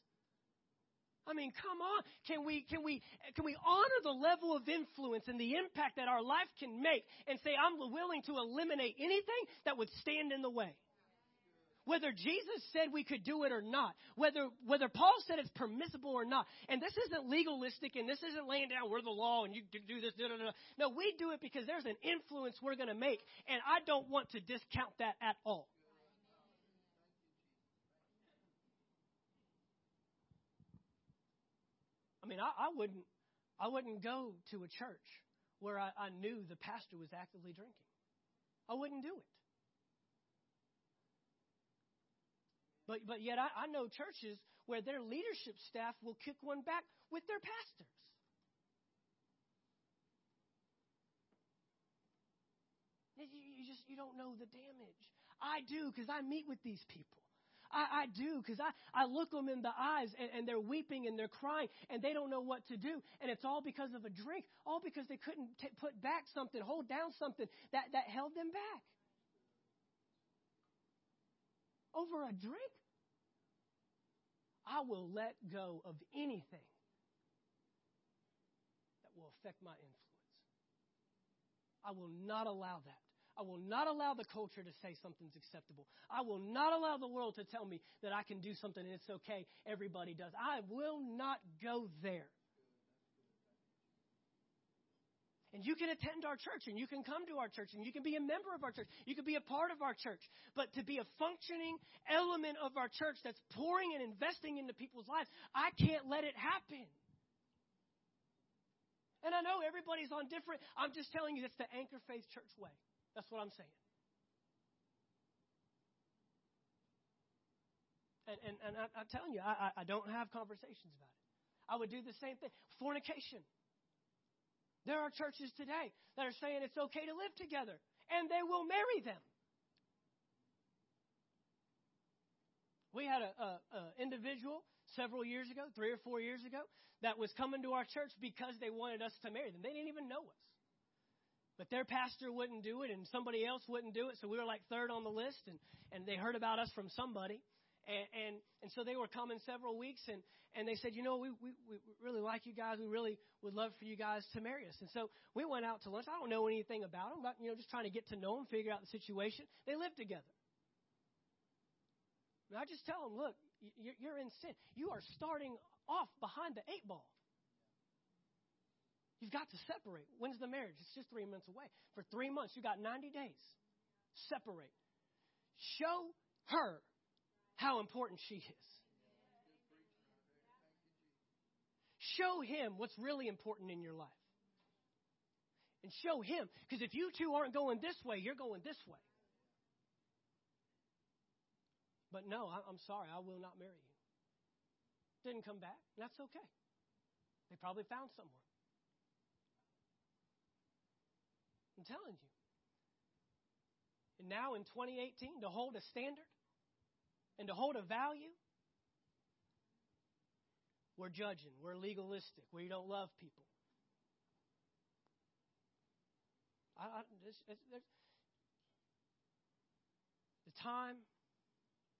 I mean, come on. Can we can we can we honor the level of influence and the impact that our life can make and say I'm willing to eliminate anything that would stand in the way? Whether Jesus said we could do it or not, whether, whether Paul said it's permissible or not. And this isn't legalistic and this isn't laying down, we're the law and you do this, da, da, da. No, we do it because there's an influence we're going to make. And I don't want to discount that at all. I mean, I, I wouldn't, I wouldn't go to a church where I, I knew the pastor was actively drinking. I wouldn't do it. But, but yet, I, I know churches where their leadership staff will kick one back with their pastors. You, just you don't know the damage. I do because I meet with these people. I, I do because I, I look them in the eyes and, and they're weeping and they're crying and they don't know what to do. And it's all because of a drink, all because they couldn't t- put back something, hold down something that, that held them back over a drink, I will let go of anything that will affect my influence. I will not allow that. I will not allow the culture to say something's acceptable. I will not allow the world to tell me that I can do something and it's okay, everybody does. I will not go there. And you can attend our church and you can come to our church and you can be a member of our church. You can be a part of our church. But to be a functioning element of our church that's pouring and investing into people's lives, I can't let it happen. And I know everybody's on different, I'm just telling you, it's the Anchor Faith Church way. That's what I'm saying. And, and, and I, am telling you, I, I don't have conversations about it. I would do the same thing. Fornication. There are churches today that are saying it's okay to live together, and they will marry them. We had an individual several years ago, three or four years ago, that was coming to our church because they wanted us to marry them. They didn't even know us. But their pastor wouldn't do it, and somebody else wouldn't do it, so we were like third on the list, and, and they heard about us from somebody. And, and, and so they were coming several weeks, and, and they said, you know, we, we, we really like you guys. We really would love for you guys to marry us. And so we went out to lunch. I don't know anything about them, but, you know, just trying to get to know them, figure out the situation. They lived together. And I just tell them, look, you're, in sin. You are starting off behind the eight ball. You've got to separate. When's the marriage? It's just three months away. For three months, you got 90 days. Separate. Show her how important she is. Show him what's really important in your life. And show him, because if you two aren't going this way, you're going this way. But no, I'm sorry, I will not marry you. Didn't come back. That's okay. They probably found someone. I'm telling you. And now in 2018, to hold a standard, and to hold a value, we're judging, we're legalistic, we don't love people. I, I, the time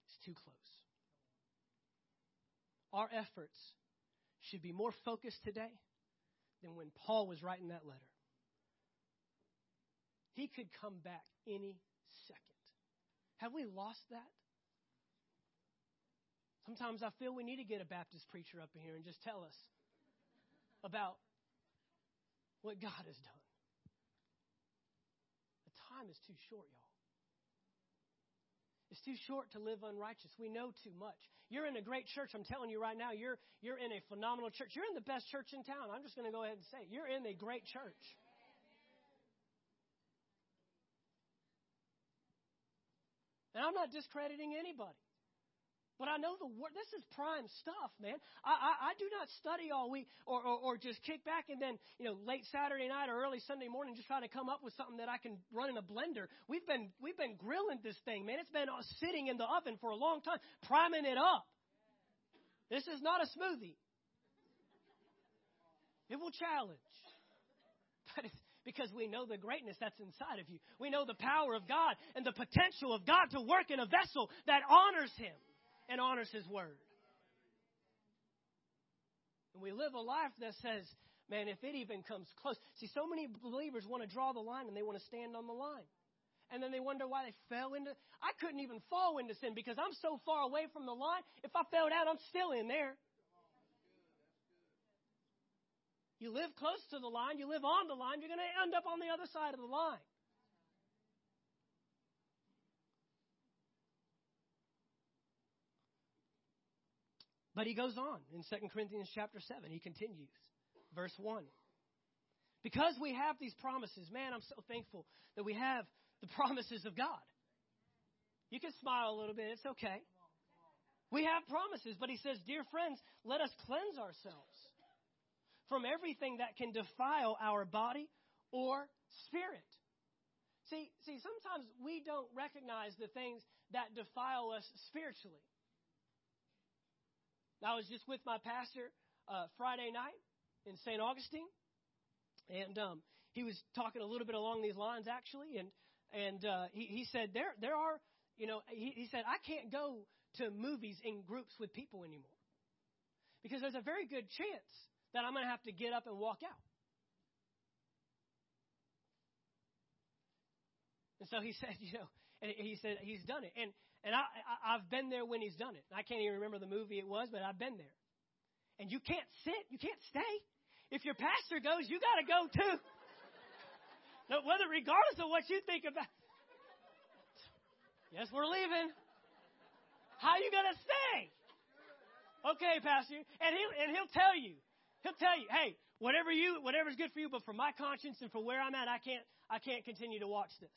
is too close. Our efforts should be more focused today than when Paul was writing that letter. He could come back any second. Have we lost that? Sometimes I feel we need to get a Baptist preacher up in here and just tell us about what God has done. The time is too short, y'all. It's too short to live unrighteous. We know too much. You're in a great church. I'm telling you right now, you're, you're in a phenomenal church. You're in the best church in town. I'm just going to go ahead and say it. You're in a great church. And I'm not discrediting anybody. But I know the word. This is prime stuff, man. I, I, I do not study all week or, or, or just kick back and then, you know, late Saturday night or early Sunday morning just try to come up with something that I can run in a blender. We've been, we've been grilling this thing, man. It's been uh, sitting in the oven for a long time, priming it up. This is not a smoothie. It will challenge. But, Because we know the greatness that's inside of you. We know the power of God and the potential of God to work in a vessel that honors Him and honors His Word. And we live a life that says, man, if it even comes close. See, so many believers want to draw the line and they want to stand on the line. And then they wonder why they fell into. I couldn't even fall into sin because I'm so far away from the line. If I fell down, I'm still in there. You live close to the line, you live on the line, you're going to end up on the other side of the line. But he goes on in 2 Corinthians chapter 7. He continues. Verse 1. Because we have these promises, man, I'm so thankful that we have the promises of God. You can smile a little bit, it's okay. We have promises, but he says, Dear friends, let us cleanse ourselves from everything that can defile our body or spirit. See, see, sometimes we don't recognize the things that defile us spiritually. I was just with my pastor uh, Friday night in St. Augustine, and um, he was talking a little bit along these lines actually, and and uh, he, he said there there are you know he, he said I can't go to movies in groups with people anymore because there's a very good chance that I'm going to have to get up and walk out. And so he said, you know, and he said he's done it, and and I, I I've been there when he's done it. I can't even remember the movie it was, but I've been there. And you can't sit, you can't stay. If your pastor goes, you got to go too. no, whether regardless of what you think about. Yes, we're leaving. How are you gonna stay? Okay, pastor, and he'll and he'll tell you He'll tell you, hey, whatever you, whatever's good for you, but for my conscience and for where I'm at, I can't, I can't continue to watch this.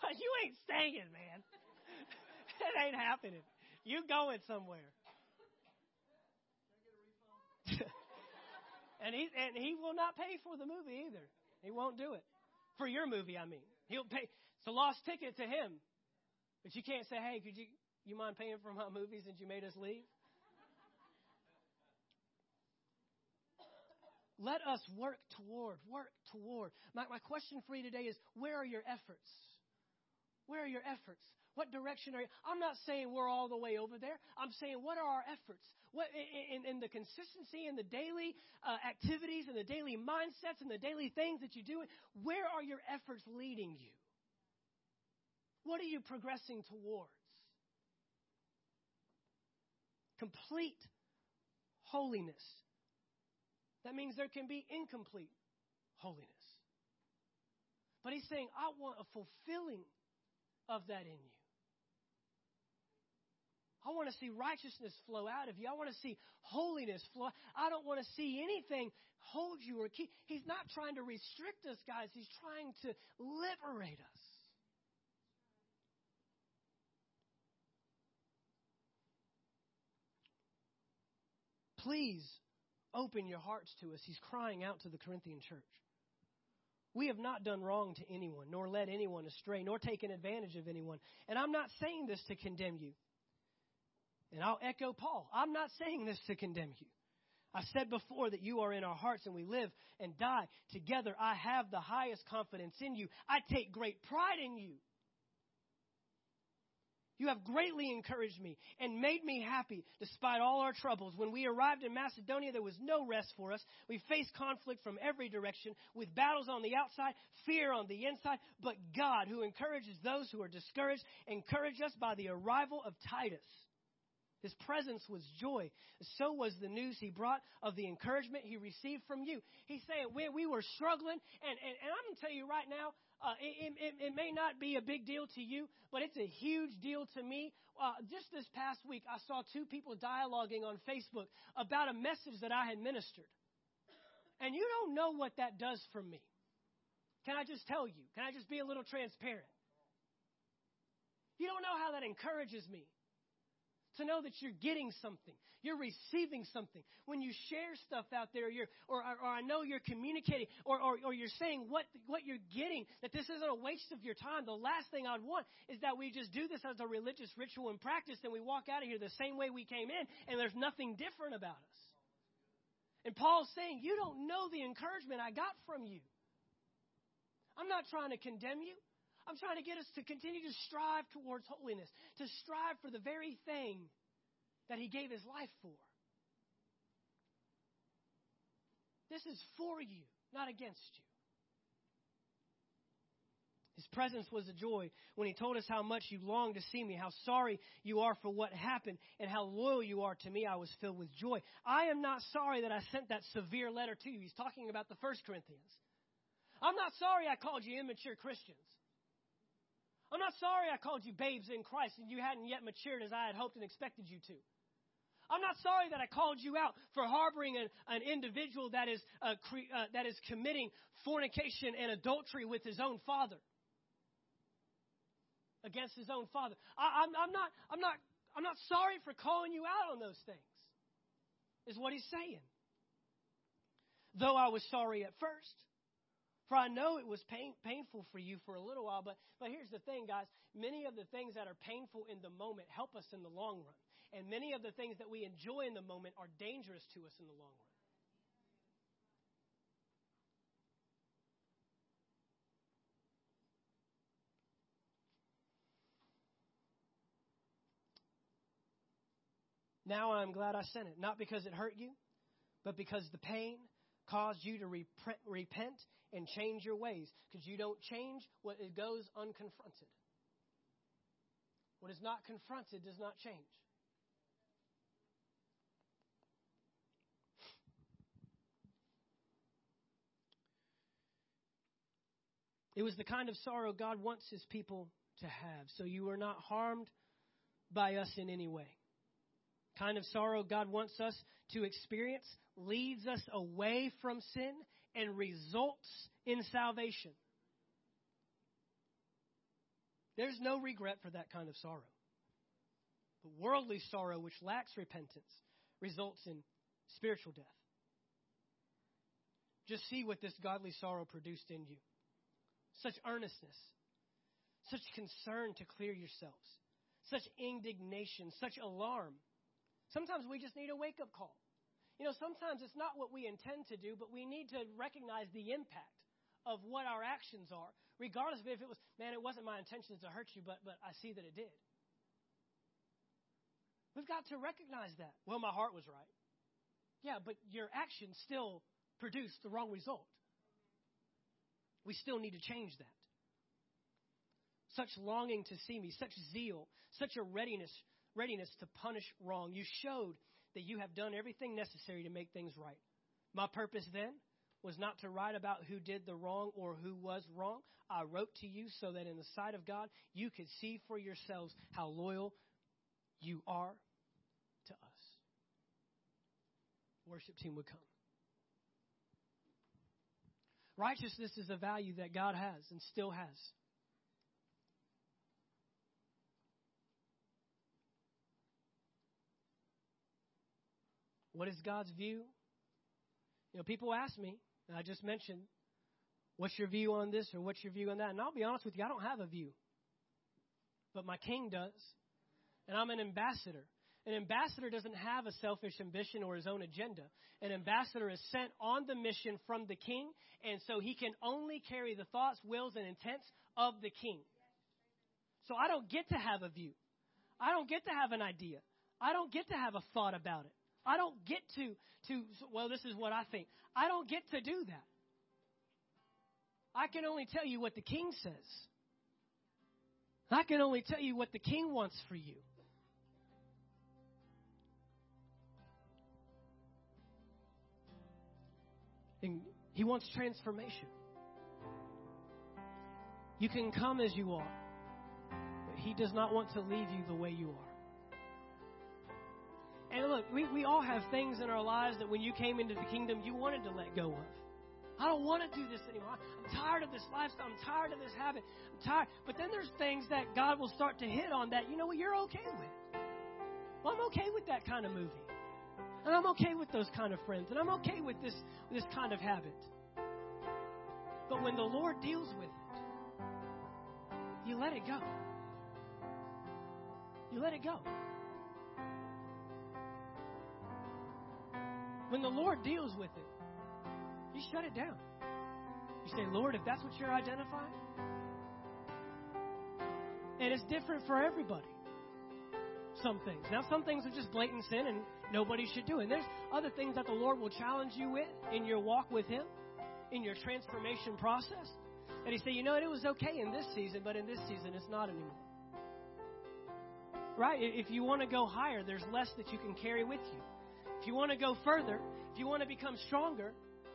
But you ain't staying, man. it ain't happening. You going somewhere. and he and he will not pay for the movie either. He won't do it for your movie. I mean, he'll pay. It's a lost ticket to him. But you can't say, "Hey, could you you mind paying for my movie since you made us leave?" Let us work toward, work toward. My, my question for you today is where are your efforts? Where are your efforts? What direction are you? I'm not saying we're all the way over there. I'm saying what are our efforts? What in, in, the consistency and the daily uh, activities and the daily mindsets and the daily things that you do? Where are your efforts leading you? What are you progressing towards? Complete holiness that means there can be incomplete holiness. But he's saying, I want a fulfilling of that in you. I want to see righteousness flow out of you. I want to see holiness flow. I don't want to see anything hold you or keep. He's not trying to restrict us, guys. He's trying to liberate us. Please Open your hearts to us. He's crying out to the Corinthian church. We have not done wrong to anyone, nor led anyone astray, nor taken advantage of anyone. And I'm not saying this to condemn you. And I'll echo Paul. I'm not saying this to condemn you. I said before that you are in our hearts and we live and die together. I have the highest confidence in you. I take great pride in you. You have greatly encouraged me and made me happy despite all our troubles. When we arrived in Macedonia, there was no rest for us. We faced conflict from every direction with battles on the outside, fear on the inside. But God, who encourages those who are discouraged, encouraged us by the arrival of Titus. His presence was joy. So was the news he brought of the encouragement he received from you. He's saying, we, we were struggling, and, and, and I'm going to tell you right now, uh, it, it, it, may not be a big deal to you, but it's a huge deal to me. Uh, just this past week, I saw two people dialoguing on Facebook about a message that I had ministered. And you don't know what that does for me. Can I just tell you? Can I just be a little transparent? You don't know how that encourages me to know that you're getting something, you're receiving something. When you share stuff out there, you're, or, or, or I know you're communicating, or, or, or you're saying what, what you're getting, that this isn't a waste of your time. The last thing I'd want is that we just do this as a religious ritual and practice, and we walk out of here the same way we came in, and there's nothing different about us. And Paul's saying, You don't know the encouragement I got from you. I'm not trying to condemn you. I'm trying to get us to continue to strive towards holiness, to strive for the very thing that he gave his life for. This is for you, not against you. His presence was a joy when he told us how much you long to see me, how sorry you are for what happened, and how loyal you are to me. I was filled with joy. I am not sorry that I sent that severe letter to you. He's talking about the First Corinthians. I'm not sorry I called you immature Christians. I'm not sorry I called you babes in Christ and you hadn't yet matured as I had hoped and expected you to. I'm not sorry that I called you out for harboring an, an individual that is, uh, cre- uh, that is committing fornication and adultery with his own father. Against his own father. I, I'm, I'm, not, I'm, not, I'm not sorry for calling you out on those things, is what he's saying. Though I was sorry at first. For I know it was pain, painful for you for a little while, but, but here's the thing, guys. Many of the things that are painful in the moment help us in the long run. And many of the things that we enjoy in the moment are dangerous to us in the long run. Now I'm glad I sent it. Not because it hurt you, but because the pain caused you to repent and change your ways. Because you don't change what it goes unconfronted. What is not confronted does not change. It was the kind of sorrow God wants his people to have. So you are not harmed by us in any way. Kind of sorrow God wants us to experience leads us away from sin and results in salvation. There's no regret for that kind of sorrow. But worldly sorrow, which lacks repentance, results in spiritual death. Just see what this godly sorrow produced in you such earnestness, such concern to clear yourselves, such indignation, such alarm. Sometimes we just need a wake up call. You know, sometimes it's not what we intend to do, but we need to recognize the impact of what our actions are, regardless of if it was, man, it wasn't my intention to hurt you, but, but I see that it did. We've got to recognize that. Well, my heart was right. Yeah, but your action still produced the wrong result. We still need to change that. Such longing to see me, such zeal, such a readiness, readiness to punish wrong. You showed that you have done everything necessary to make things right. My purpose then was not to write about who did the wrong or who was wrong. I wrote to you so that in the sight of God, you could see for yourselves how loyal you are to us. Worship team would come. Righteousness is a value that God has and still has. What is God's view? You know, people ask me, and I just mentioned, what's your view on this or what's your view on that? And I'll be honest with you, I don't have a view. But my king does. And I'm an ambassador. An ambassador doesn't have a selfish ambition or his own agenda. An ambassador is sent on the mission from the king, and so he can only carry the thoughts, wills, and intents of the king. So I don't get to have a view. I don't get to have an idea. I don't get to have a thought about it. I don't get to, to, well, this is what I think. I don't get to do that. I can only tell you what the king says. I can only tell you what the king wants for you. And he wants transformation. You can come as you are, but he does not want to leave you the way you are. And look, we, we all have things in our lives that when you came into the kingdom, you wanted to let go of. I don't want to do this anymore. I'm tired of this lifestyle. I'm tired of this habit. I'm tired. But then there's things that God will start to hit on that, you know what, you're okay with. Well, I'm okay with that kind of movie. And I'm okay with those kind of friends. And I'm okay with this, this kind of habit. But when the Lord deals with it, you let it go. You let it go. When the Lord deals with it, you shut it down. You say, Lord, if that's what you're identifying, and it's different for everybody. Some things. Now, some things are just blatant sin and nobody should do it. And there's other things that the Lord will challenge you with in your walk with Him, in your transformation process. And He say, you know it was okay in this season, but in this season it's not anymore. Right? If you want to go higher, there's less that you can carry with you. If you want to go further, if you want to become stronger,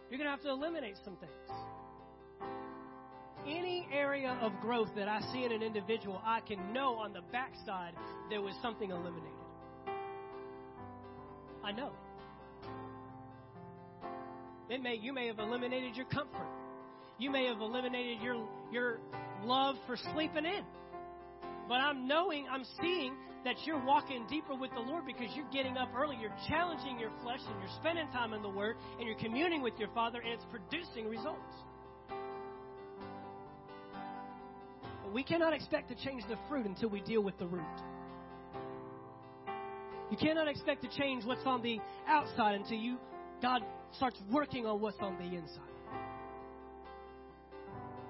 you're going to have to eliminate some things any area of growth that I see in an individual, I can know on the backside there was something eliminated. I know. It may you may have eliminated your comfort. You may have eliminated your your love for sleeping in. But I'm knowing, I'm seeing that you're walking deeper with the Lord because you're getting up early, you're challenging your flesh, and you're spending time in the Word, and you're communing with your Father, and it's producing results. we cannot expect to change the fruit until we deal with the root. You cannot expect to change what's on the outside until you God starts working on what's on the inside.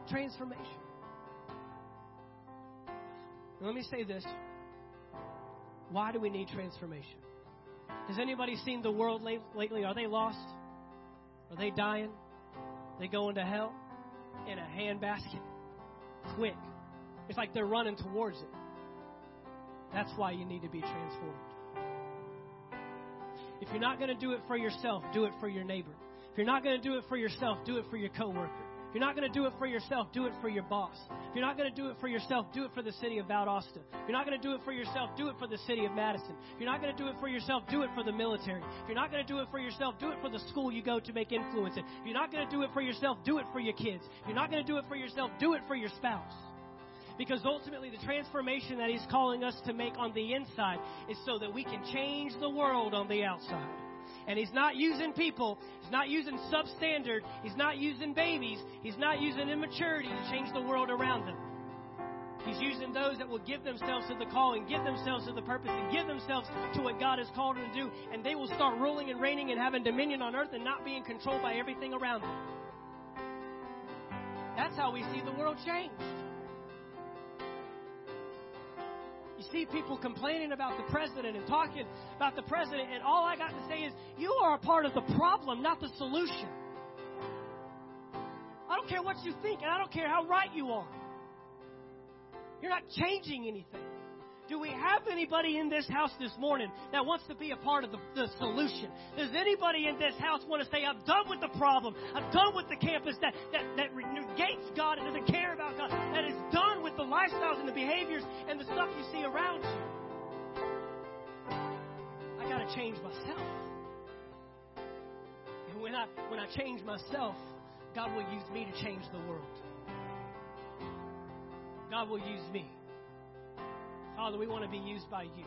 Transformation. Let me say this. Why do we need transformation? Has anybody seen the world lately? Are they lost? Are they dying? Are they going to hell in a handbasket? Quick. It's like they're running towards it. That's why you need to be transformed. If you're not going to do it for yourself, do it for your neighbor. If you're not going to do it for yourself, do it for your coworker. If you're not going to do it for yourself, do it for your boss. If you're not going to do it for yourself, do it for the city of Valdosta. If you're not going to do it for yourself, do it for the city of Madison. If you're not going to do it for yourself, do it for the military. If you're not going to do it for yourself, do it for the school you go to make influence in. If you're not going to do it for yourself, do it for your kids. If you're not going to do it for yourself, do it for your spouse. Because ultimately, the transformation that He's calling us to make on the inside is so that we can change the world on the outside. And He's not using people, He's not using substandard, He's not using babies, He's not using immaturity to change the world around them. He's using those that will give themselves to the call and give themselves to the purpose and give themselves to what God has called them to do, and they will start ruling and reigning and having dominion on earth and not being controlled by everything around them. That's how we see the world changed. You see people complaining about the president and talking about the president, and all I got to say is, you are a part of the problem, not the solution. I don't care what you think, and I don't care how right you are. You're not changing anything. Do we have anybody in this house this morning that wants to be a part of the, the, solution? Does anybody in this house want to say, I'm done with the problem. I'm done with the campus that, that, that negates God and doesn't care about God, that is lifestyles and the behaviors and the stuff you see around you? I got to change myself. And when I, when I change myself, God will use me to change the world. God will use me. Father, we want to be used by you.